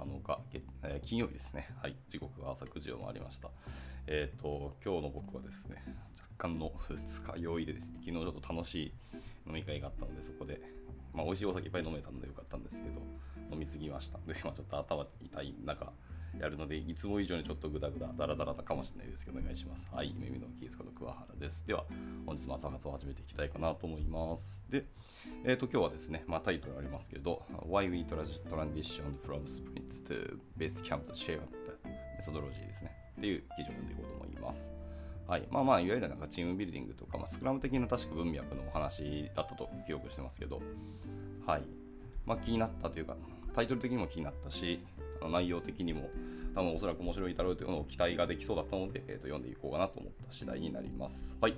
7日、えー、金曜日ですね。はい、時刻は朝9時を回りました。えっ、ー、と、今日の僕はですね、若干の2日酔いでですね、昨日ちょっと楽しい飲み会があったので、そこで、まあ、美味しいお酒いっぱい飲めたのでよかったんですけど、飲みすぎました。で、まあ、ちょっと頭痛い中、やるので、いつも以上にちょっとグダグダ、ダラダラだかもしれないですけど、お願いします。はい、耳のキースこと桑原です。では、本日も朝活を始めていきたいかなと思います。で、えっ、ー、と、今日はですね、まあ、タイトルありますけど、Why We Transitioned from Sprints to Base Camp to Shape Up Methodology ですね。っていう記事を読んでいこうと思います。はい。まあまあ、いわゆるなんかチームビルディングとか、まあ、スクラム的な確か文脈のお話だったと記憶してますけど、はい。まあ、気になったというか、タイトル的にも気になったし、内容的にも多分おそらく面白いだろうというのを期待ができそうだったので、えー、と読んでいこうかなと思った次第になります。はい。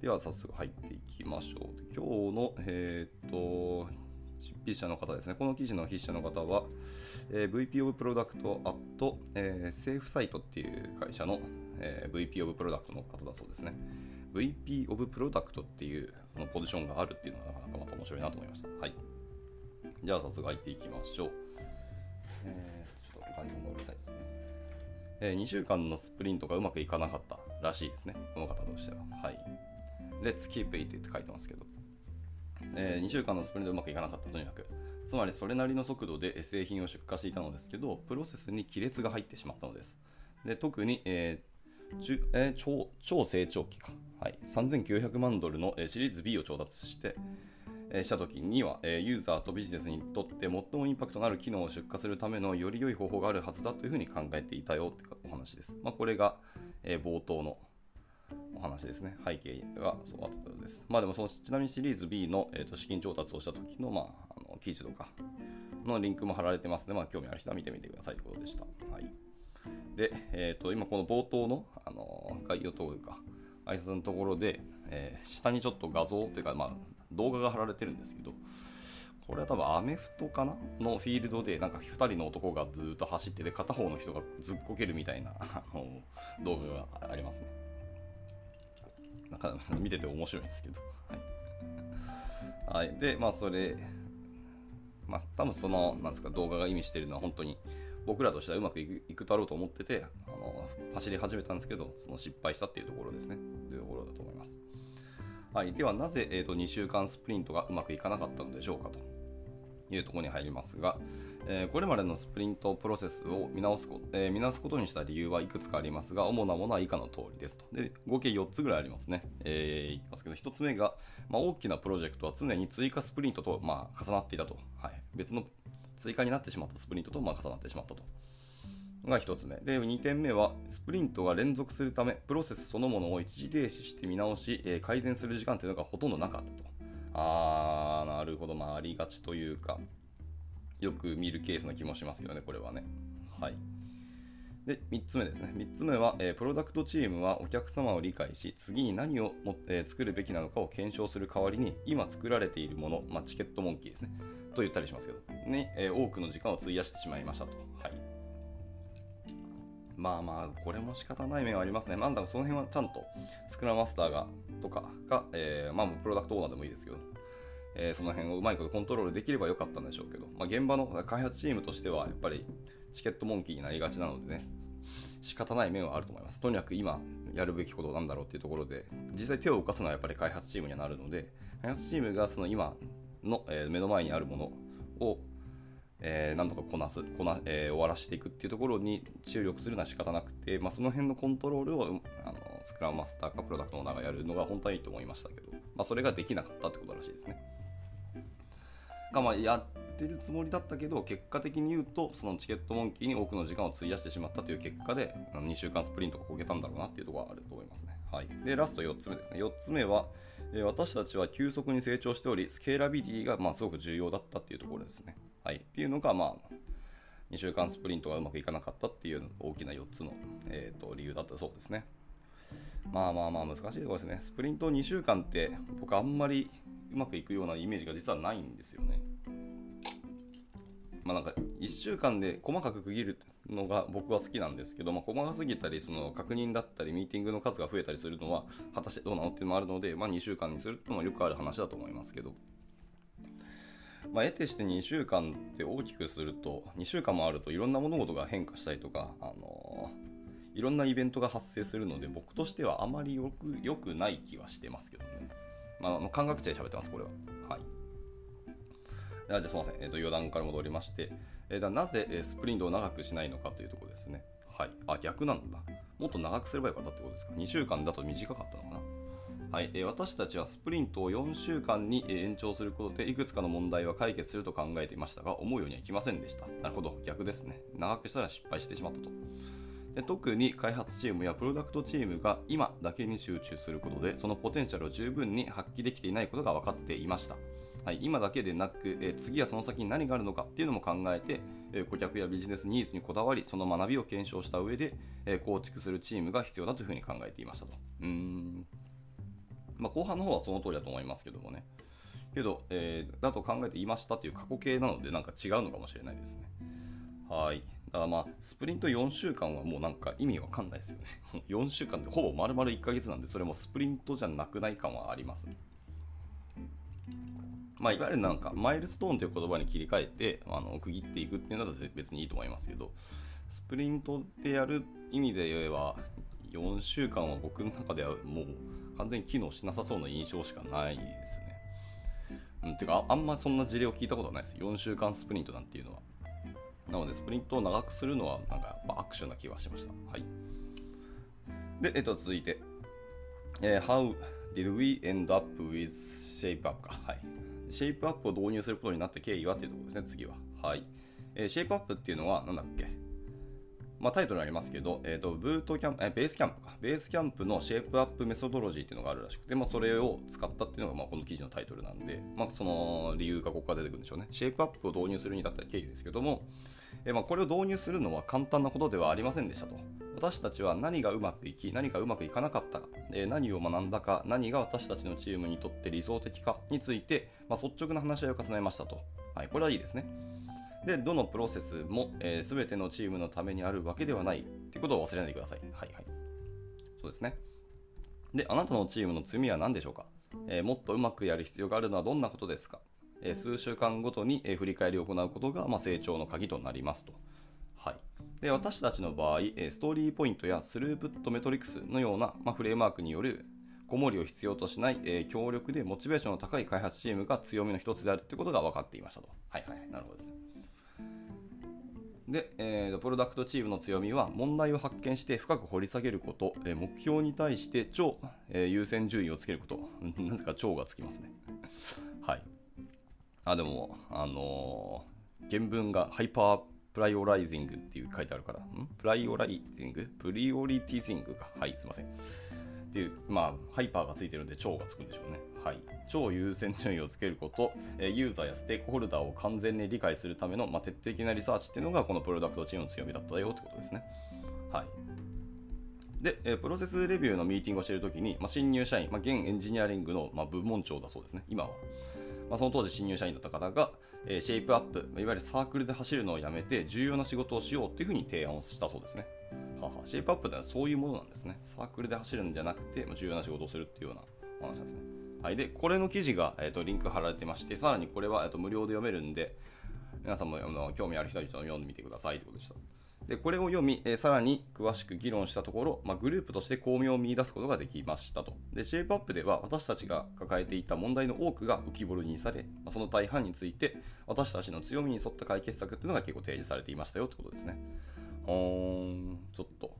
では早速入っていきましょう。今日の、えっ、ー、と、筆者の方ですね。この記事の筆者の方は、えー、VP of Product at、えー、セーフサイトっていう会社の、えー、VP of Product の方だそうですね。VP of Product っていうそのポジションがあるっていうのがなかなかまた面白いなと思いました。はい。じゃあ早速入っていきましょう。え、ちょっと概要がうるさいですね。えー、2週間のスプリントがうまくいかなかったらしいですね。この方としては。はい。Let's keep it って書いてますけど。えー、2週間のスプリントうまくいかなかったとにかく。つまりそれなりの速度で製品を出荷していたのですけど、プロセスに亀裂が入ってしまったのです。で特に、えーえー、超超成長期か、はい、3900万ドルのシリーズ B を調達して、した時には、ユーザーとビジネスにとって最もインパクトのある機能を出荷するためのより良い方法があるはずだというふうに考えていたよってお話です。まあ、これが、え冒頭のお話ですね。背景がそうあったようです。まあでもその、ちなみにシリーズ B の、えーと、資金調達をした時の,、まあ、あの記事とかのリンクも貼られてますので、まあ、興味ある人は見てみてくださいということでした。はい、で、えーと、今この冒頭の、あの概要というか、挨拶のところで、えー、下にちょっと画像というか、まあ、動画が貼られてるんですけど、これは多分アメフトかな？のフィールドでなんか2人の男がずっと走ってて片方の人がずっこけるみたいな あの動画がありますね。なんか 見てて面白いんですけど。はい。はい、で、まあそれ、まあ多分そのなんですか動画が意味しているのは本当に僕らとしてはうまくいくだろうと思っててあの走り始めたんですけどその失敗したっていうところですね。というところだと思います。はい、ではなぜ、えーと、2週間スプリントがうまくいかなかったのでしょうかというところに入りますが、えー、これまでのスプリントプロセスを見直すこ,、えー、見直すことにした理由はいくつかありますが、主なものは以下の通りですと。で合計4つぐらいありますね。えー、いきますけど、1つ目が、まあ、大きなプロジェクトは常に追加スプリントと、まあ、重なっていたと、はい。別の追加になってしまったスプリントと、まあ、重なってしまったと。が1つ目。で、2点目は、スプリントが連続するため、プロセスそのものを一時停止して見直し、え、改善する時間というのがほとんどなかったと。あー、なるほど、まあ、ありがちというか、よく見るケースな気もしますけどね、これはね。はい。で、3つ目ですね。3つ目は、え、プロダクトチームはお客様を理解し、次に何をも、えー、作るべきなのかを検証する代わりに、今作られているもの、まあ、チケットモンキーですね。と言ったりしますけど、に、えー、多くの時間を費やしてしまいましたと。はい。まあまあ、これも仕方ない面はありますね。なんだかその辺はちゃんとスクラムマスターがとかが、えー、まあ、プロダクトオーナーでもいいですけど、えー、その辺をうまいことコントロールできればよかったんでしょうけど、まあ、現場の開発チームとしてはやっぱりチケットモンキーになりがちなのでね、仕方ない面はあると思います。とにかく今やるべきことなんだろうっていうところで、実際手を動かすのはやっぱり開発チームにはなるので、開発チームがその今の、えー、目の前にあるものをえー、なんとかこなすこな、えー、終わらせていくっていうところに注力するのは仕方なくて、まあ、その辺のコントロールをあのスクラムマスターかプロダクトオーナーがやるのが本当はいいと思いましたけど、まあ、それができなかったってことらしいですね。がまあやってるつもりだったけど結果的に言うとそのチケットモンキーに多くの時間を費やしてしまったという結果で2週間スプリントがこけたんだろうなっていうところはあると思いますね。はい、でラスト4つ目ですね。4つ目は、え私たちは急速に成長しておりスケーラビリティがまあすごく重要だったっていうところですね。はい、っていうのが、まあ、2週間スプリントがうまくいかなかったっていう大きな4つの、えーと、理由だったそうですね。まあまあまあ難しいところですね。スプリント2週間って僕あんまりうまくいくようなイメージが実はないんですよね。まあなんか1週間で細かく区切るのが僕は好きなんですけど、まあ、細かすぎたりその確認だったりミーティングの数が増えたりするのは果たしてどうなのっていうのもあるので、まあ、2週間にするってのもよくある話だと思いますけど。まあ、得てして2週間って大きくすると、2週間もあるといろんな物事が変化したりとか、あのー、いろんなイベントが発生するので、僕としてはあまりよく良くない気はしてますけどね。まあ、あの感覚値で喋ってます、これは。はい。じゃあすみません、えーと、余談から戻りまして、えー、だなぜ、えスプリントを長くしないのかというところですね。はい。あ、逆なんだ。もっと長くすればよかったってことですか？2週間だと短かったのかな？はい、えー、私たちはスプリントを4週間に延長することでいくつかの問題は解決すると考えていましたが思うようにはいきませんでした。なるほど、逆ですね。長くしたら失敗してしまったと。で特に開発チームやプロダクトチームが今だけに集中することでそのポテンシャルを十分に発揮できていないことが分かっていました。はい、今だけでなく、え、次はその先に何があるのかっていうのも考えて、え、顧客やビジネスニーズにこだわりその学びを検証した上で、えー、構築するチームが必要だというふうに考えていましたと。うんまあ、後半の方はその通りだと思いますけどもね。けど、えー、だと考えていましたという過去形なので、なんか違うのかもしれないですね。はい。だからまあ、スプリント4週間はもうなんか意味わかんないですよね。4週間ってほぼ丸々1ヶ月なんで、それもスプリントじゃなくない感はあります、まあ、いわゆるなんか、マイルストーンという言葉に切り替えて、あの区切っていくっていうのは別にいいと思いますけど、スプリントでやる意味で言えば、4週間は僕の中ではもう完全に機能しなさそうな印象しかないですね。うん、てかあ、あんまそんな事例を聞いたことはないです。4週間スプリントなんていうのは。なので、スプリントを長くするのは、なんかやっぱ握手な気はしました。はい。で、えっと、続いて、えー、How did we end up with Shape Up か。はい。シェイプアップを導入することになった経緯はというところですね、次は。はい。えー、 Shape Up っていうのは、なんだっけ？まあ、タイトルありますけど、えーと、ブートキャンプ、え Basecamp か。 Basecamp の Shape Up methodology っていうのがあるらしくて、まあ、それを使ったっていうのがまあこの記事のタイトルなんで、まあ、その理由がここから出てくるんでしょうね。 Shape Up を導入するに至った経緯ですけども、え、まあこれを導入するのは簡単なことではありませんでしたと。私たちは何がうまくいき、何がうまくいかなかったか、え、何を学んだか、何が私たちのチームにとって理想的かについて、まあ、率直な話し合いを重ねましたと。はい、これはいいですね。で、どのプロセスも、えー、全てのチームのためにあるわけではないということを忘れないでください。はいはい。そうですね。で、あなたのチームの強みは何でしょうか、えー、もっとうまくやる必要があるのはどんなことですか、えー、数週間ごとに、え振り返りを行うことが、まあ、成長の鍵となりますと。はい、で私たちの場合、ストーリーポイントやスループットメトリクスのような、まあ、フレームワークによる子守りを必要としない、えー、強力でモチベーションの高い開発チームが強みの一つであるということが分かっていましたと。はいはい、なるほどですね。で、えー、プロダクトチームの強みは問題を発見して深く掘り下げること、えー、目標に対して超、えー、優先順位をつけること、なぜか超がつきますね。はい。あ、でも、あのー、原文が hyper prioritizing っていう書いてあるから、ん？ prioritizing？ prioritizing か。はい、すいません。っていう、まあ、ハイパーがついてるんで超がつくんでしょうね。はい。超優先順位をつけること、ユーザーやステークホルダーを完全に理解するための、まあ、徹底的なリサーチっていうのがこのプロダクトチームの強みだったよってことですね。はい。で、えプロセスレビューのミーティングをしているときに、まあ、新入社員、まあ、現エンジニアリングの、ま、部門長だそうですね、今は。まあ、その当時新入社員だった方が、えー、 Shape Up、いわゆるサークルで走るのをやめて重要な仕事をしようというふうに提案をしたそうですね。はは Shape Up ってのはそういうものなんですね。サークルで走るんじゃなくて、ま重要な仕事をするっていうような話なんですね。はい、で、これの記事が、えーと、リンク貼られてまして、さらにこれは、えーと、無料で読めるんで、皆さんもあの興味ある人は一度読んでみてくださいということでした。でこれを読み、えー、さらに詳しく議論したところ、まあ、グループとして巧妙を見出すことができましたと。で、シェイプアップでは私たちが抱えていた問題の多くが浮き彫りにされ、まあ、その大半について私たちの強みに沿った解決策っていうのが結構提示されていましたよってことですね。ほーん、ちょっと。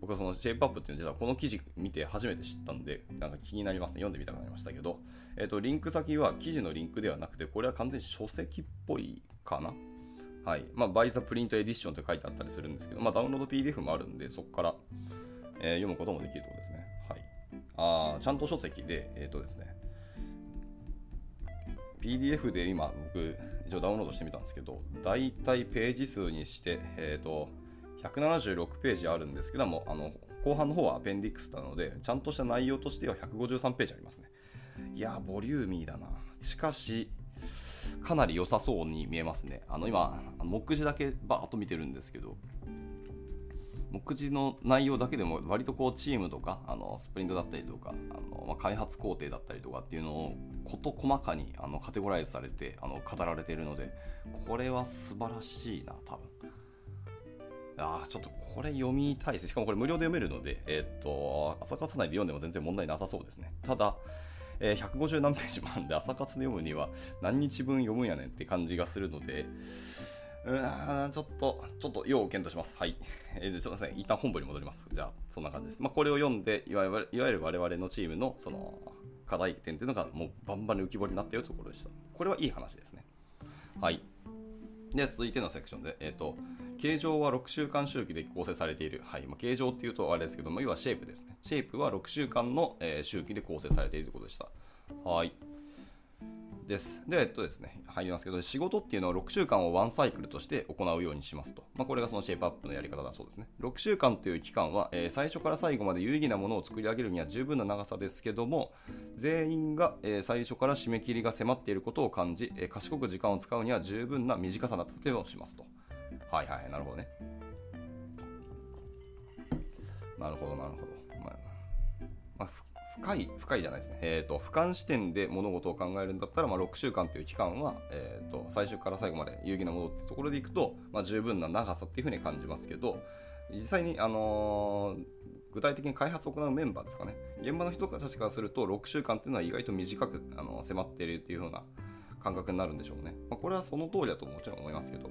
僕はそのシェイプアップっていうのは実はこの記事見て初めて知ったんで、なんか気になりますね。読んでみたくなりましたけど、えっ、ー、と、リンク先は記事のリンクではなくて、これは完全に書籍っぽいかな？はい。まあ、バイザプリントエディションって書いてあったりするんですけど、まあ、ダウンロード PDF もあるんで、そこから、えー、読むこともできるところですね。はい。あちゃんと書籍で、えっ、ー、とですね、PDF で今、僕、一応ダウンロードしてみたんですけど、だいたいページ数にして、えっ、ー、と、176ページあるんですけども、あの後半の方はアペンディックスなので、ちゃんとした内容としては153ページありますね。いや、ボリューミーだな。しかし、かなり良さそうに見えますね。あの今、目次だけバーっと見てるんですけど、目次の内容だけでも割とこうチームとかあのスプリントだったりとかあの、ま、開発工程だったりとかっていうのを事細かにあのカテゴライズされてあの語られているのでこれは素晴らしいな多分。あちょっとこれ読みたいです。しかもこれ無料で読めるので、えー、っと朝活内で読んでも全然問題なさそうですね。ただえー、150何ページもあるんで朝活で読むには何日分読むんやねんって感じがするので、うーん、ちょっと、ちょっと要検討します。はい。えー、すいません、一旦本部に戻ります。じゃあ、そんな感じです。まあ、これを読んで、いわゆる我々のチームの、その、課題点っていうのが、もうバンバンに浮き彫りになったよというところでした。これはいい話ですね。はい。で、続いてのセクションで、えっ、ー、と、形状は6週間周期で構成されている。はい。まあ、形状っていうとあれですけども、要はシェイプですね。シェイプは6週間の、えー、周期で構成されているということでした。はい。です。で、えっとですね、入りますけど、仕事っていうのは6週間をワンサイクルとして行うようにしますと。まあ、これがそのシェイプアップのやり方だそうですね。6週間という期間は、えー、最初から最後まで有意義なものを作り上げるには十分な長さですけども、全員が、えー、最初から締め切りが迫っていることを感じ、えー、賢く時間を使うには十分な短さだったとをしますと。はいはい、なるほどね。なるほど、なるほど。深い、深いじゃないですね。えっ、ー、と、俯瞰視点で物事を考えるんだったら、まあ、6週間という期間は、えっ、ー、と、最初から最後まで有意義なものってところでいくと、まあ、十分な長さっていうふうに感じますけど、実際に、あのー、具体的に開発を行うメンバーですかね。現場の人たちからすると、6週間っていうのは意外と短く、あの迫っているっていうふうな感覚になるんでしょうね。まあ、これはその通りだともちろん思いますけど。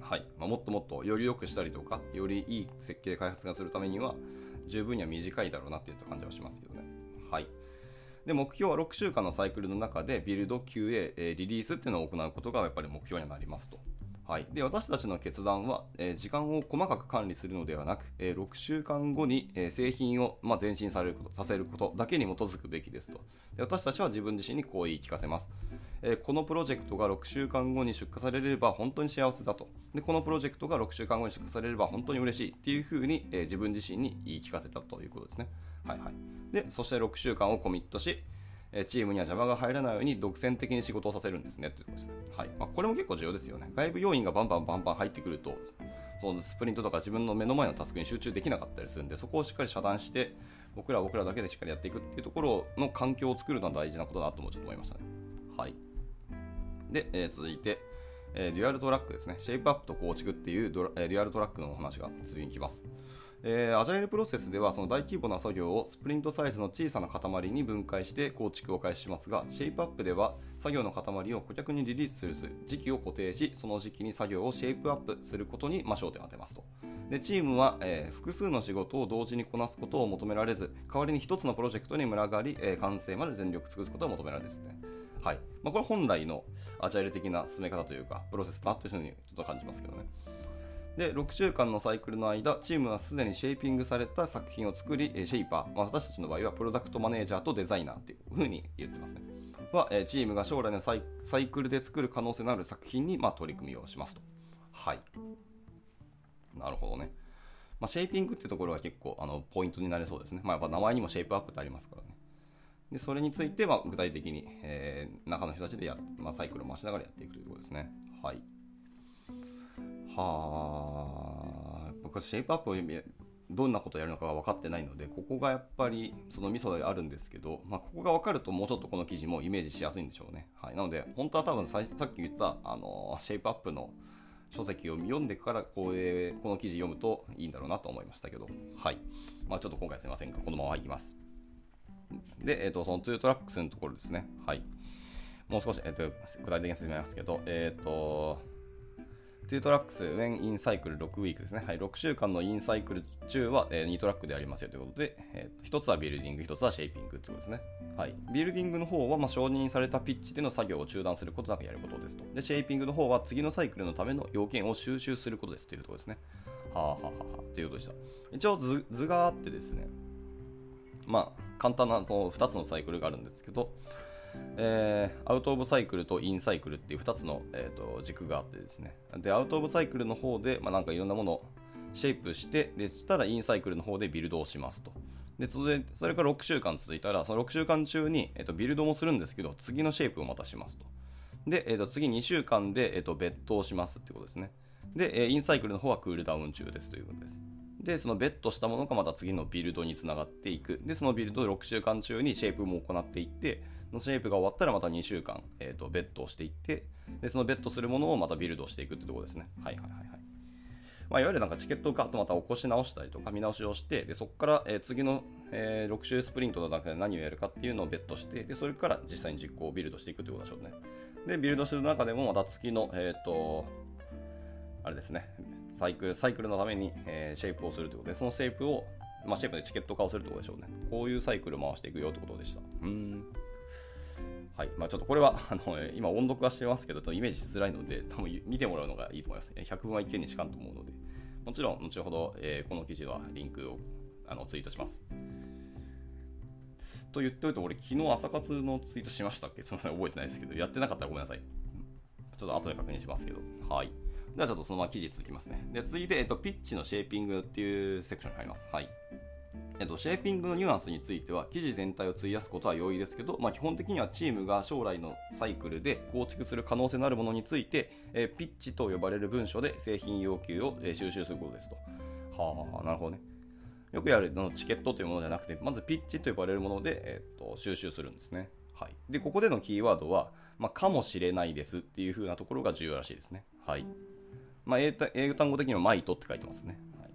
はいまあ、もっともっとより良くしたりとか、よりいい設計開発がするためには、十分には短いだろうなっていった感じはしますけどね。はい。で、目標は6週間のサイクルの中で、ビルド、QA、えリリースっていうのを行うことがやっぱり目標になりますと。はい、で私たちの決断は、え、時間を細かく管理するのではなく、え、6週間後に、え、製品を、ま、前進されることさせることだけに基づくべきですとで私たちは自分自身にこう言い聞かせます、えこのプロジェクトが6週間後に出荷されれば本当に幸せだとでこのプロジェクトが6週間後に出荷されれば本当に嬉しいっていうふうに、え自分自身に言い聞かせたということですねはいはいでそして6週間をコミットしチームには邪魔が入らないように独占的に仕事をさせるんですねということですね。はいまあ、これも結構重要ですよね。外部要因がバンバンバンバン入ってくると、そのスプリントとか自分の目の前のタスクに集中できなかったりするんで、そこをしっかり遮断して、僕らは僕らだけでしっかりやっていくっていうところの環境を作るのは大事なことだなともちょっと思いましたね。はい。で、えー、続いて、えー、 dual track ですね。 Shape Up と構築っていうドラ、えー、 dual track のお話が次に来ます。えー、アジャイルプロセスではその大規模な作業をスプリントサイズの小さな塊に分解して構築を開始しますが、 Shape Up では作業の塊を顧客にリリースする時期を固定し、その時期に作業をシェイプアップすることに、ま、焦点を当てますと。でチームは、えー、複数の仕事を同時にこなすことを求められず、代わりに1つのプロジェクトに群がり、えー、完成まで全力尽くすことを求められるですね。はいまあ、これ本来のアジャイル的な進め方というか、プロセスだなというふうにちょっと感じますけどね。で6週間のサイクルの間チームはすでにシェイピングされた作品を作りシェイパー、まあ、私たちの場合はプロダクトマネージャーとデザイナーっていう風に言ってますねはチームが将来のサイクルで作る可能性のある作品に、まあ、取り組みをしますとはいなるほどねまあ、シェイピングってところが結構あのポイントになりそうですね。まあ、やっぱ名前にもシェイプアップってありますからね。でそれについては具体的に、えー、中の人たちでや、まあ、サイクルを回しながらやっていくというころですね。はい。はあ、僕はシェイプアップをどんなことをやるのかが分かってないので、ここがやっぱりそのミソであるんですけど、まあ、ここが分かるともうちょっとこの記事もイメージしやすいんでしょうね。はい、なので、本当は多分最初さっき言ったあのシェイプアップの書籍を読んでからこうこの記事読むといいんだろうなと思いましたけど、はい。まあ、ちょっと今回すいませんが、このままいきます。で、え、ー、と、その2トラックスのところですね。はい。もう少し、え、ー、と、具体的に説明しますけど、えっ、ー、と、2トラックス、when in cycle 6ウィークですね。はい、6週間のインサイクル中は、えー、2トラックでありますよということで、えー、1つはビルディング、1つはシェイピングということですね。はい、ビルディングの方は、まあ、承認されたピッチでの作業を中断することなくやることですと。で、シェイピングの方は次のサイクルのための要件を収集することですというところですね。はあはあはあ、ということでした。一応図図があってですね、まあ、簡単なその2つのサイクルがあるんですけど、えー、アウト・オブ・サイクルとイン・サイクルっていう2つの、えーと、軸があってですね。でアウト・オブ・サイクルの方で、まあ、なんかいろんなものをシェイプしてでしたらイン・サイクルの方でビルドをしますと。でそれそれから6週間続いたらその6週間中に、えーと、ビルドもするんですけど次のシェイプをまたしますと。で、えーと、次2週間で、えー、と別途をしますってことですね。で、えー、インサイクルの方はクールダウン中ですということです。で、そのベットしたものがまた次のビルドにつながっていく。で、そのビルド6週間中にシェイプも行っていって、のシェイプが終わったらまた2週間、えーと、ベットをしていって、で、そのベットするものをまたビルドしていくってところですね。はいはいはいはい。まあ、いわゆるなんかチケットをガッとまた起こし直したりとか見直しをして、でそこから、えー、次の、えー、6週スプリントの中で何をやるかっていうのをベットして、でそれから実際に実行をビルドしていくということでしょうね。で、ビルドする中でもまた次の、えっ、ー、と、あれですね、サイクル、サイクルのために、えー、シェイプをするということで、そのシェイプを、まあ、シェイプでチケット化をするということでしょうね。こういうサイクルを回していくよということでした。うん。はい。まあ、ちょっとこれは、あの、今音読はしてますけど、イメージしづらいので、多分見てもらうのがいいと思います。100分は一見にしかんと思うので。もちろん、後ほど、えー、この記事はリンクをあのツイートします。と言っておいて、俺、昨日朝活のツイートしましたっけ？すみません、覚えてないですけど、やってなかったらごめんなさい。ちょっと後で確認しますけど。はい。ではちょっとそのまま記事続きますね。で、続いて、えっと、ピッチのシェーピングっていうセクションに入ります。はい。えっと、シェーピングのニュアンスについては、記事全体を費やすことは容易ですけど、まあ、基本的にはチームが将来のサイクルで構築する可能性のあるものについて、えー、ピッチと呼ばれる文書で製品要求を、えー、収集することですと。はあ、なるほどね。よくやるのチケットというものじゃなくて、まずピッチと呼ばれるもので、え、っと収集するんですね。はい。で、ここでのキーワードは、まあ、かもしれないですっていう風なところが重要らしいですね。はい。まあ、英単語的にはマイトって書いてますね。はい、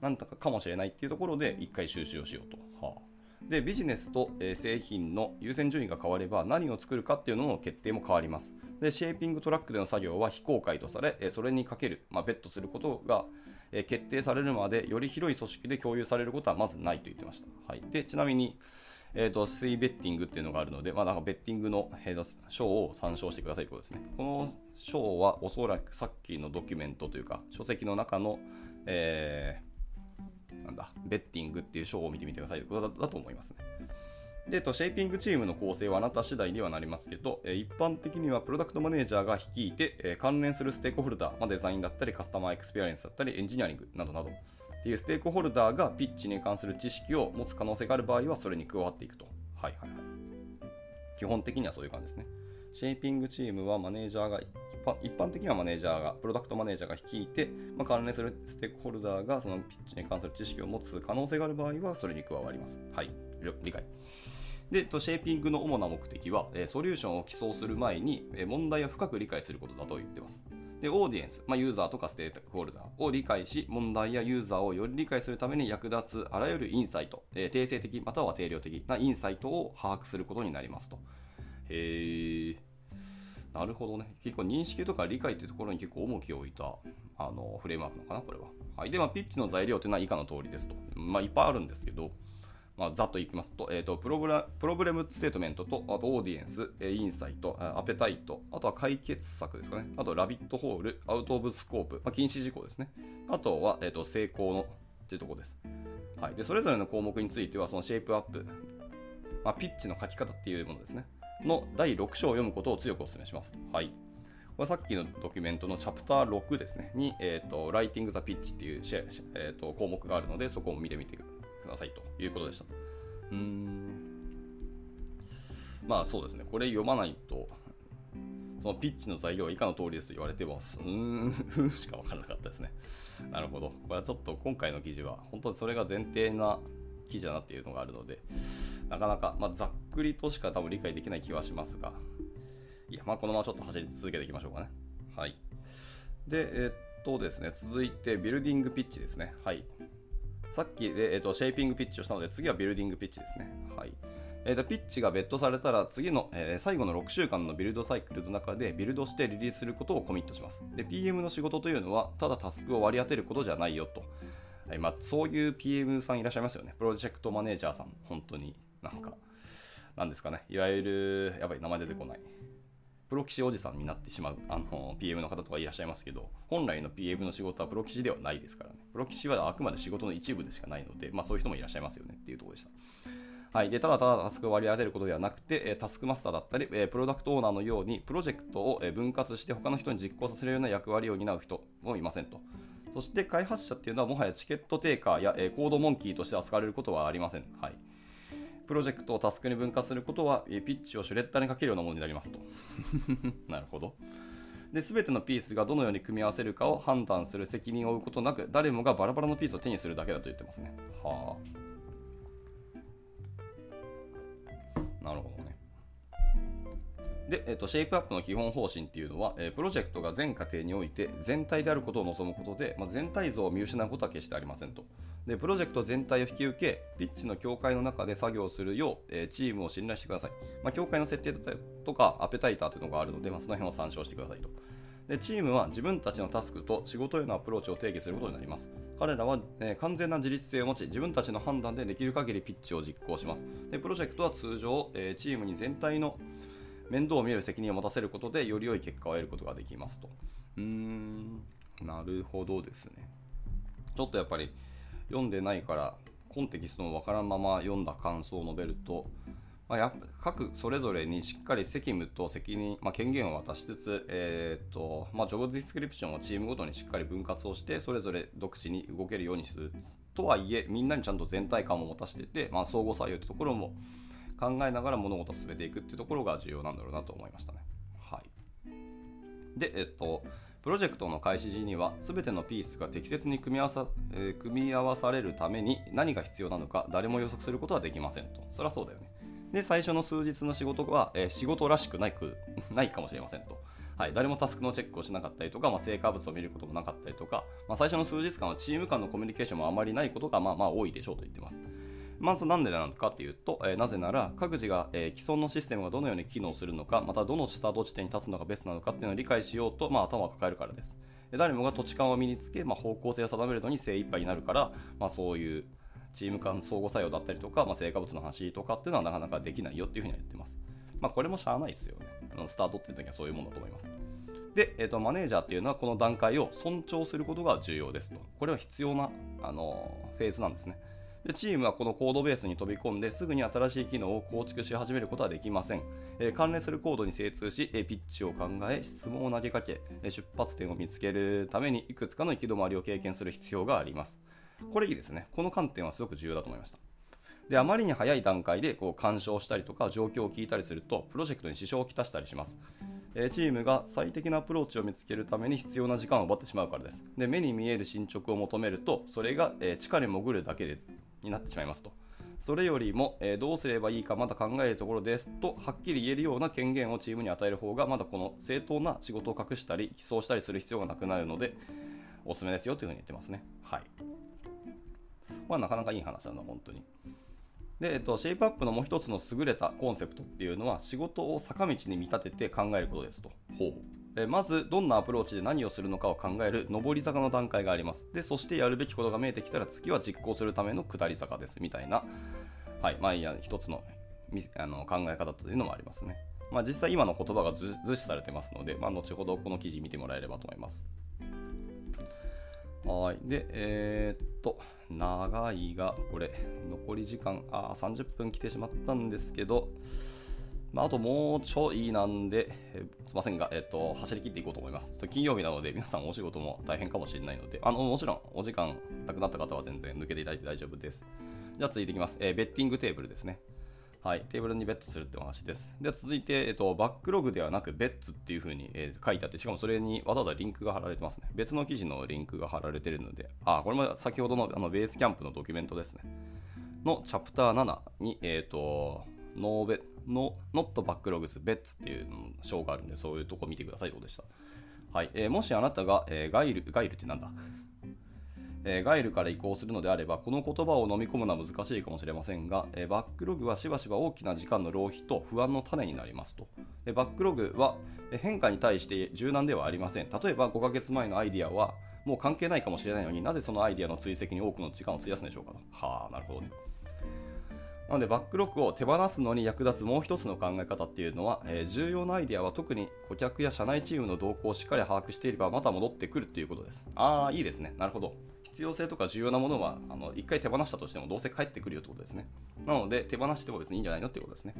なんとかかもしれないっていうところで1回収集をしようと。はあ、で、ビジネスと、え、製品の優先順位が変われば何を作るかっていうのの決定も変わります。で、シェーピングトラックでの作業は非公開とされ、え、それにかける、まあ、ベットすることが、え、決定されるまでより広い組織で共有されることはまずないと言ってました。はい、でちなみに、えーと、スイ betting っていうのがあるので、まあ、なんか betting の、えー、章を参照してくださいということですね。この章はおそらくさっきのドキュメントというか、書籍の中の、えー、なんだ、 betting っていう章を見てみてくださいということだと思いますね。で、と、 shaping チームの構成はあなた次第にはなりますけど、え一般的にはプロダクトマネージャーが率いて、え関連するステークホルダー、まあ、デザインだったり、カスタマーエクスペリエンスだったり、エンジニアリングなどなど、っていうステークホルダーがピッチに関する知識を持つ可能性がある場合は、それに加わっていくと。はいはいはい。基本的にはそういう感じですね。シェイピングチームはマネージャーが一般的にはマネージャーが、プロダクトマネージャーが率いて、まあ、関連するステークホルダーがそのピッチに関する知識を持つ可能性がある場合は、それに加わります。はい、理解。で、シェーピングの主な目的は、ソリューションを起草する前に問題を深く理解することだと言ってます。で、オーディエンス、まあ、ユーザーとかステークホルダーを理解し、問題やユーザーをより理解するために役立つあらゆるインサイト、定性的または定量的なインサイトを把握することになりますと。へー。なるほどね。結構認識とか理解というところに結構重きを置いたあのフレームワークのかな、これは。はい。で、まあ、ピッチの材料というのは以下の通りですと。まあ、いっぱいあるんですけど、まあ、ざっといきますと、えーと、プログラ problem statement と、あとオーディエンス、インサイト、 appetite、あとは解決策ですかね。あと rabbit hole、 out of scope、まあ、禁止事項ですね。あとは、えーと、成功のっていうところです。はい。で、それぞれの項目については、そのシェイプアップ、まあ、ピッチの書き方っていうものですね。の第6章を読むことを強くお勧めしますと。はい。これさっきのドキュメントのチャプター6ですね、に、えーと、ライティング・ザ・ピッチっていう、えーと、項目があるので、そこを見てみてくださいということでした。うーん。まあそうですね、これ読まないと、そのピッチの材料は以下の通りですと言われても、うーん、しか分からなかったですね。なるほど。これはちょっと今回の記事は、本当にそれが前提な記事だなっていうのがあるので、なかなか、まあ、ざっくりとしか多分理解できない気はしますが、いや、まあ、このままちょっと走り続けていきましょうかね。はい。で、え、っとですね、続いて、ビルディングピッチですね。はい。さっきで、え、っとシェイピングピッチをしたので、次はビルディングピッチですね。はい。えー、とピッチがベットされたら次の、えー、最後の6週間のビルドサイクルの中でビルドしてリリースすることをコミットします。で、PM の仕事というのはただタスクを割り当てることじゃないよと。はいまあ、そういう PM さんいらっしゃいますよね。プロジェクトマネージャーさん、本当に。なんか、なんですかね、いわゆる、やばい、名前出てこない。プロ棋士おじさんになってしまうあの PM の方とかいらっしゃいますけど、本来の PM の仕事はプロ棋士ではないですからね。プロ棋士はあくまで仕事の一部でしかないので、まあそういう人もいらっしゃいますよねっていうところでした。はい、でただただタスクを割り当てることではなくて、タスクマスターだったり、プロダクトオーナーのようにプロジェクトを分割して他の人に実行させるような役割を担う人もいませんと。そして開発者っていうのはもはやチケットテーカーやコードモンキーとして扱われることはありません。はいプロジェクトをタスクに分割することは、ピッチをシュレッダーにかけるようなものになりますと。なるほど。で全てのピースがどのように組み合わせるかを判断する責任を負うことなく誰もがバラバラのピースを手にするだけだと言ってますねはあなるほどで、えっと、シェイプアップの基本方針っていうのは、えー、プロジェクトが全過程において全体であることを望むことで、まあ、全体像を見失うことは決してありませんと。でプロジェクト全体を引き受け、ピッチの境界の中で作業するよう、えー、チームを信頼してください。まあ、境界の設定とか、アペタイターというのがあるので、まあ、その辺を参照してくださいと。でチームは自分たちのタスクと仕事へのアプローチを定義することになります。彼らは、えー、完全な自立性を持ち、自分たちの判断でできる限りピッチを実行します。でプロジェクトは通常、えー、チームに全体の面倒を見る責任を持たせることで、より良い結果を得ることができますと。うーん、なるほどですね。ちょっとやっぱり、読んでないからコンテキストもわからんまま読んだ感想を述べると、まあ、や各それぞれにしっかり責務と責任、まあ、権限を渡しつつ、えーとまあ、ジョブディスクリプションをチームごとにしっかり分割をしてそれぞれ独自に動けるようにするとはいえみんなにちゃんと全体感を持たせてて、まあ、相互作用というところも考えながら物事を進めていくっていうところが重要なんだろうなと思いましたね。はい、で、えっとプロジェクトの開始時には全てのピースが適切に組み合わさ,、えー、組み合わされるために何が必要なのか誰も予測することはできませんと。そりゃそうだよね。で、最初の数日の仕事は、えー、仕事らしくないく ないかもしれませんと。はい、誰もタスクのチェックをしなかったりとか、まあ、成果物を見ることもなかったりとか、まあ、最初の数日間はチーム間のコミュニケーションもあまりないことがまあまあ多いでしょうと言ってます。まずなんでなのかっていうと、えー、なぜなら各自が、えー、既存のシステムがどのように機能するのか、またどのスタート地点に立つのがベストなのかっていうのを理解しようと、まあ、頭を抱えるからです。誰もが土地勘を身につけ、まあ、方向性を定めるのに精一杯になるから、まあ、そういうチーム間相互作用だったりとか、まあ、成果物の話とかっていうのはなかなかできないよっていうふうには言ってます。まあ、これもしゃあないですよね。あのスタートっていう時はそういうもんだと思います。で、えーと、マネージャーっていうのはこの段階を尊重することが重要ですと。これは必要なあのフェーズなんですね。でチームはこのコードベースに飛び込んですぐに新しい機能を構築し始めることはできません。えー、関連するコードに精通し、え、ピッチを考え、質問を投げかけ、出発点を見つけるためにいくつかの行き止まりを経験する必要があります。これいいですね。この観点はすごく重要だと思いました。であまりに早い段階でこう干渉したりとか状況を聞いたりするとプロジェクトに支障をきたしたりします、チームが最適なアプローチを見つけるために必要な時間を奪ってしまうからですで目に見える進捗を求めるとそれが、地下に潜るだけでになってしまいますと。それよりも、えー、どうすればいいかまだ考えるところですとはっきり言えるような権限をチームに与える方がまだこの正当な仕事を隠したり偽装したりする必要がなくなるのでおすすめですよというふうに言ってますね。はい。これはなかなかいい話なんだ、本当に。で、えっと、シェイプアップのもう一つの優れたコンセプトっていうのは仕事を坂道に見立てて考えることですと。ほう。えまずどんなアプローチで何をするのかを考える上り坂の段階があります。でそしてやるべきことが見えてきたら次は実行するための下り坂です。みたいな。はい。まあいや一つのあの考え方というのもありますね。まあ実際今の言葉が図示されてますので、まあ、後ほどこの記事見てもらえればと思います。はい。でえー、っと長いがこれ残り時間あ30分来てしまったんですけどまあ、あともうちょいなんで、えー、すみませんが、えっ、ー、と、走り切っていこうと思います。金曜日なので、皆さんお仕事も大変かもしれないので、あの、もちろんお時間なくなった方は全然抜けていただいて大丈夫です。じゃあ続いていきます。えー、ベッティングテーブルですね。はい、テーブルにベットするってお話です。で続いて、えっと、バックログではなく、ベッツっていう風に、えー、書いてあって、しかもそれにわざわざリンクが貼られてますね。別の記事のリンクが貼られてるので、あ、これも先ほどのあのベースキャンプのドキュメントですね。のチャプター7に、えっ、ー、と、ノーベの Not Backlogs Bets っていう章があるんで、そういうとこ見てください。どうでした？はい、えー、もしあなたが、えー、ガイル、ガイルってなんだ？えー、ガイルから移行するのであれば、この言葉を飲み込むのは難しいかもしれませんが、え、バックログはしばしば大きな時間の浪費と不安の種になりますと。でバックログは変化に対して柔軟ではありません。例えば5ヶ月前のアイディアはもう関係ないかもしれないのになぜそのアイディアの追跡に多くの時間を費やすんでしょうかと。はあ、なるほどね。なので、バックロックを手放すのに役立つもう一つの考え方っていうのは、えー、重要なアイデアは特に顧客や社内チームの動向をしっかり把握していれば、また戻ってくるっていうことです。ああ、いいですね。なるほど。必要性とか重要なものは、あの、一回手放したとしてもどうせ帰ってくるよってことですね。なので、手放しても別にいいんじゃないのっていうことですね。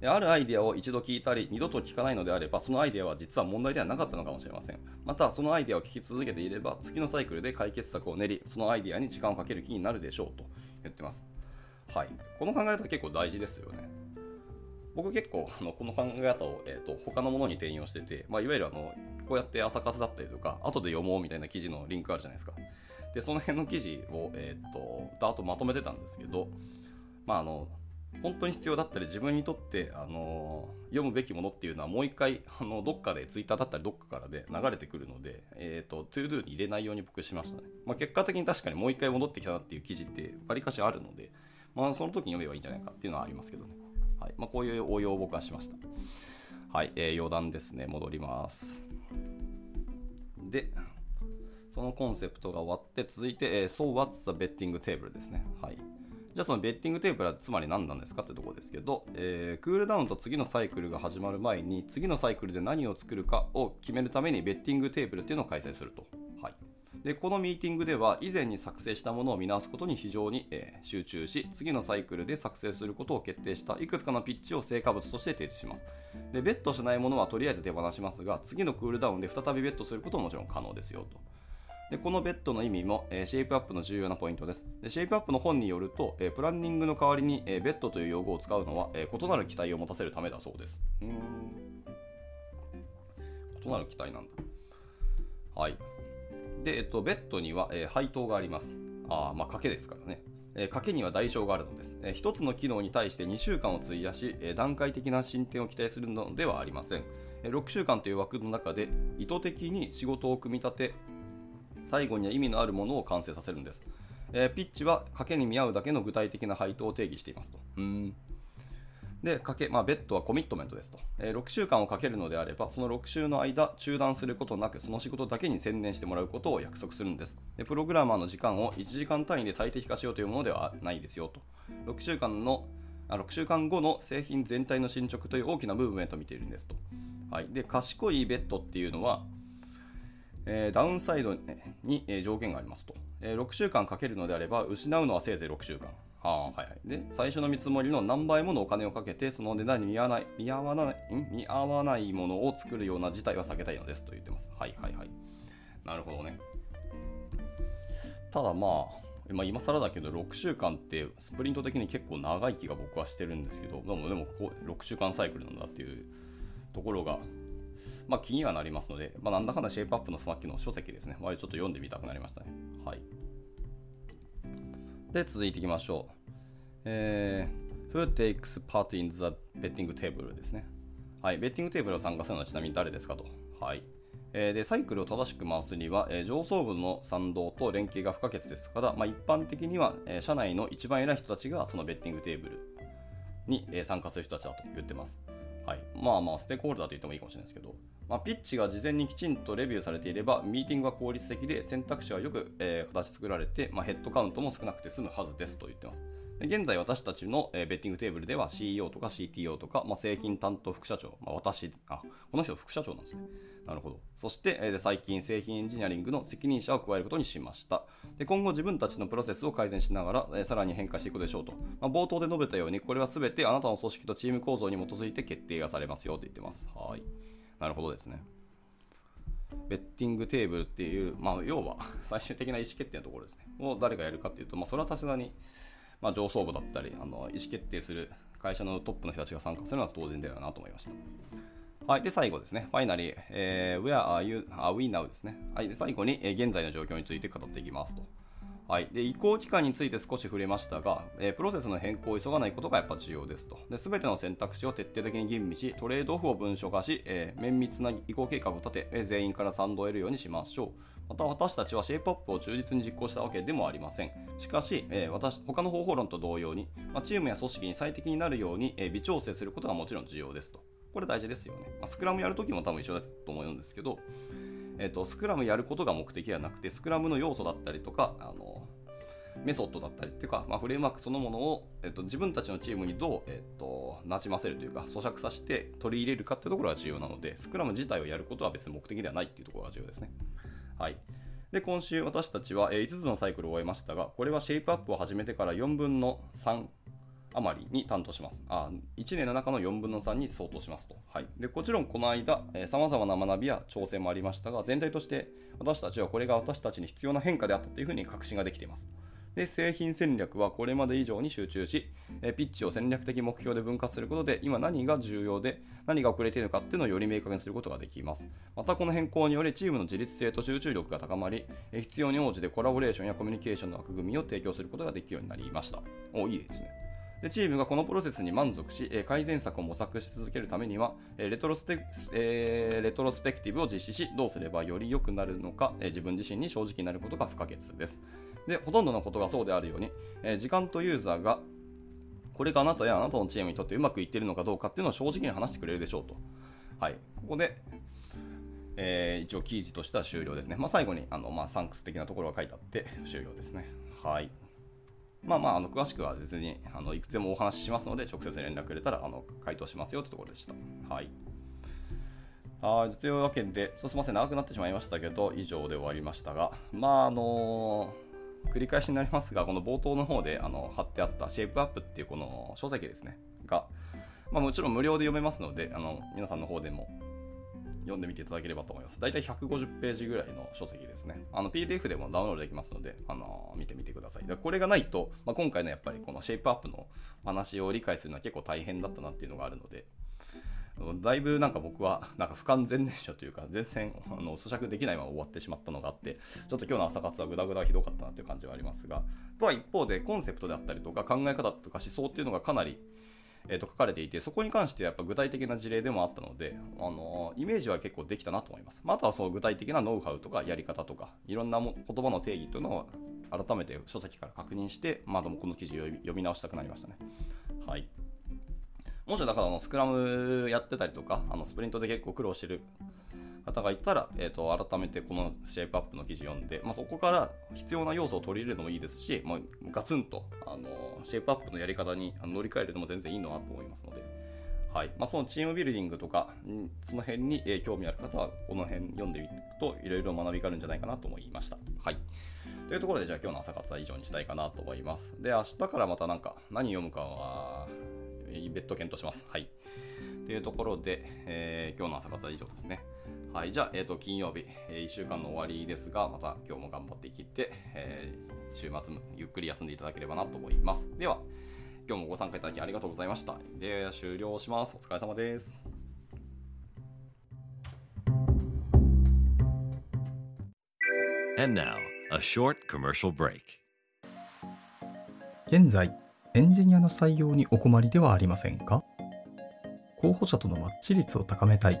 であるアイデアを一度聞いたり、二度と聞かないのであれば、そのアイデアは実は問題ではなかったのかもしれません。また、そのアイデアを聞き続けていれば、次のサイクルで解決策を練り、そのアイデアに時間をかける気になるでしょうと言ってます。はい、この考え方結構大事ですよね。僕結構あのこの考え方を、えーと、他のものに転用してて、まあ、いわゆるあのこうやって朝活だったりとか後で読もうみたいな記事のリンクあるじゃないですか。でその辺の記事を、えーと、とダートまとめてたんですけど、まあ、あの本当に必要だったり自分にとって、あの読むべきものっていうのはもう一回あのどっかでツイッターだったりどっかからで流れてくるので、えーと、トゥードゥに入れないように僕しましたね、まあ、結果的に確かにもう一回戻ってきたなっていう記事ってわりかしあるので、まあ、その時に読めばいいんじゃないかっていうのはありますけどね、はい。まあ、こういう応用を僕はしました。はい、えー、余談ですね。戻ります。でそのコンセプトが終わって続いて、えー、So What's the Betting Table ですね。はい。じゃあそのベッティングテープはつまり何なんですかってところですけど、えー、クールダウンと次のサイクルが始まる前に次のサイクルで何を作るかを決めるためにベッティングテーブルっていうのを開催すると。はい、でこのミーティングでは以前に作成したものを見直すことに非常に、えー、集中し次のサイクルで作成することを決定したいくつかのピッチを成果物として提出しますでベットしないものはとりあえず手放しますが次のクールダウンで再びベットすることももちろん可能ですよとでこのベッドの意味も、えー、シェイプアップの重要なポイントですで。シェイプアップの本によると、えー、プランニングの代わりに、えー、ベッドという用語を使うのは、え異なる期待を持たせるためだそうです。うん異なる期待なんだ。はい。で、えっと、ベッドには、え配当があります。あまあ、賭けですからね。え賭けには代償があるのです。え1つの機能に対して2週間を費やし、え段階的な進展を期待するのではありません。え6週間という枠の中で意図的に仕事を組み立て、最後には意味のあるものを完成させるんです。えー、ピッチは賭けに見合うだけの具体的な配当を定義していますと。うんで、かけ、まあ、ベッドはコミットメントですと、えー、6週間をかけるのであれば、その6週の間、中断することなく、その仕事だけに専念してもらうことを約束するんです。でプログラマーの時間を1時間単位で最適化しようというものではないですよと。6週間のあ6週間後の製品全体の進捗という大きなムーブメントを見ているんですと。はい、で賢いベッドっていうのは、えー、ダウンサイドに、えー、条件がありますと、えー、6週間かけるのであれば失うのはせいぜい6週間あはいはい、で最初の見積もりの何倍ものお金をかけてその値段に見合わない見合わない見合わないものを作るような事態は避けたいのですと言ってます。はいはいはい。なるほどね。ただまあ、今更だけど6週間ってスプリント的に結構長い気が僕はしてるんですけどでもでもここ6週間サイクルなんだっていうところがまあ、気にはなりますので、まあ、なんだかんだシェイプアップのさっきの書籍ですね、まあ、ちょっと読んでみたくなりましたね。はい。で、続いていきましょう。えー、Who takes part in the betting table ですね。はい、ベッティングテーブルを参加するのはちなみに誰ですかと。はい。えー、でサイクルを正しく回すには、えー、上層部の賛同と連携が不可欠ですから、まあ、一般的には、えー、社内の一番偉い人たちがそのベッティングテーブルに、えー、参加する人たちだと言ってます。はい、まあまあ、ステークホルダーと言ってもいいかもしれないですけど、まあ、ピッチが事前にきちんとレビューされていれば、ミーティングは効率的で、選択肢はよく、えー、形作られて、まあ、ヘッドカウントも少なくて済むはずですと言ってます。で現在私たちの、え、ベッティングテーブルでは CEO とか CTO とか、まあ、製品担当副社長、まあ、私、あ、この人副社長なんですね。なるほど。そして、えー、最近製品エンジニアリングの責任者を加えることにしました。で今後自分たちのプロセスを改善しながら、え、さらに変化していくでしょうと。まあ、冒頭で述べたように、これは全てあなたの組織とチーム構造に基づいて決定がされますよと言ってます。はい。なるほどですね。ベッティングテーブルっていう、まあ、要は 最終的な意思決定のところですね。を誰がやるかっていうと、まあ、それはさすがに、まあ、上層部だったりあの、意思決定する会社のトップの人たちが参加するのは当然だよなと思いました。はい。で、最後ですね。ファイナリー、えー、Where are you, are we now ですね。はい。で、最後に、え、現在の状況について語っていきますと。はい、で移行期間について少し触れましたが、えー、プロセスの変更を急がないことがやっぱ重要ですと。すべての選択肢を徹底的に吟味し、トレードオフを文書化し、えー、綿密な移行計画を立て、えー、全員から賛同を得るようにしましょう。また私たちはシェイプアップを忠実に実行したわけでもありません。しかし、えー、私他の方法論と同様に、まあ、チームや組織に最適になるように、えー、微調整することがもちろん重要ですと。これ大事ですよね。まあ、スクラムやるときも多分一緒ですと思うんですけど、えーと、スクラムやることが目的ではなくて、スクラムの要素だったりとか、あのメソッドだったりっていうか、まあ、フレームワークそのものを、えっと、自分たちのチームにどう、えっと、なじませるというか、咀嚼させて取り入れるかっていうところが重要なので、スクラム自体をやることは別に目的ではないっていうところが重要ですね。はい。で、今週私たちは5つのサイクルを終えましたが、これはシェイプアップを始めてから4分の3余りに担当します。あ1年の中の4分の3に相当しますと。はい、でもちろんこの間、さまざまな学びや挑戦もありましたが、全体として私たちはこれが私たちに必要な変化であったというふうに確信ができています。で製品戦略はこれまで以上に集中し、えピッチを戦略的目標で分割することで今何が重要で何が遅れているのかっていうのをより明確にすることができますまたこの変更によりチームの自律性と集中力が高まり、え必要に応じてコラボレーションやコミュニケーションの枠組みを提供することができるようになりましたおいいですねでチームがこのプロセスに満足し、え改善策を模索し続けるためには、えレトロスペ、えー、レトロスペクティブを実施し、どうすればより良くなるのか、え自分自身に正直になることが不可欠です。で、ほとんどのことがそうであるように、え時間とユーザーがこれがあなたやあなたのチームにとってうまくいっているのかどうかっていうのを正直に話してくれるでしょうと。はい。ここで、えー、一応記事としては終了ですね。まあ、最後にあの、まあ、サンクス的なところが書いてあって終了ですね。はい。まあまあ、あの詳しくは別にあのいくつでもお話ししますので、直接連絡くれたらあの回答しますよってところでした。はい。はい。というわけで、そうすみません、長くなってしまいましたけど、以上で終わりましたが、まあ、あのー、繰り返しになりますが、この冒頭の方であの貼ってあったシェイプアップっていうこの書籍ですね、が、まあ、もちろん無料で読めますので、あの皆さんの方でも読んでみていただければと思います。大体150ページぐらいの書籍ですね。あの PDF でもダウンロードできますので、あの見てみてください。これがないと、まあ、今回のやっぱりこのシェイプアップの話を理解するのは結構大変だったなっていうのがあるので、だいぶなんか僕はなんか不完全燃焼というか全然あの咀嚼できないまま終わってしまったのがあってちょっと今日の朝活はグダグダひどかったなっていう感じはありますがとは一方でコンセプトであったりとか考え方とか思想っていうのがかなりえー、と書かれていて、そこに関してはやっぱ具体的な事例でもあったので、あの、イメージは結構できたなと思います。まあ、あとはその具体的なノウハウとかやり方とか、いろんなも言葉の定義というのを改めて書籍から確認して、まあ、でもこの記事を読み直したくなりましたね。はい。もしだからあのスクラムやってたりとか、あのスプリントで結構苦労してる方がいたら、えーと、改めてこのシェイプアップの記事読んで、まあ、そこから必要な要素を取り入れるのもいいですし、まあ、ガツンとあのシェイプアップのやり方に乗り換えるのも全然いいのかなと思いますので、はいまあ、そのチームビルディングとか、その辺に、興味ある方は、この辺読んでみると、いろいろ学びがあるんじゃないかなと思いました。はい。というところで、じゃあ今日の朝活は以上にしたいかなと思います。で、明日からまたなんか、何読むかは、別途検討します。はい。というところで、えー、今日の朝活は以上ですね。はい、じゃあ、えーと、金曜日、えー、1週間の終わりですが、また今日も頑張っていきって、えー、週末ゆっくり休んでいただければなと思います。では、今日もご参加いただきありがとうございました。では、終了します。お疲れ様です。And now, a short commercial break. 現在、エンジニアの採用にお困りではありませんか？候補者とのマッチ率を高めたい、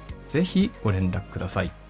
ぜひご連絡ください。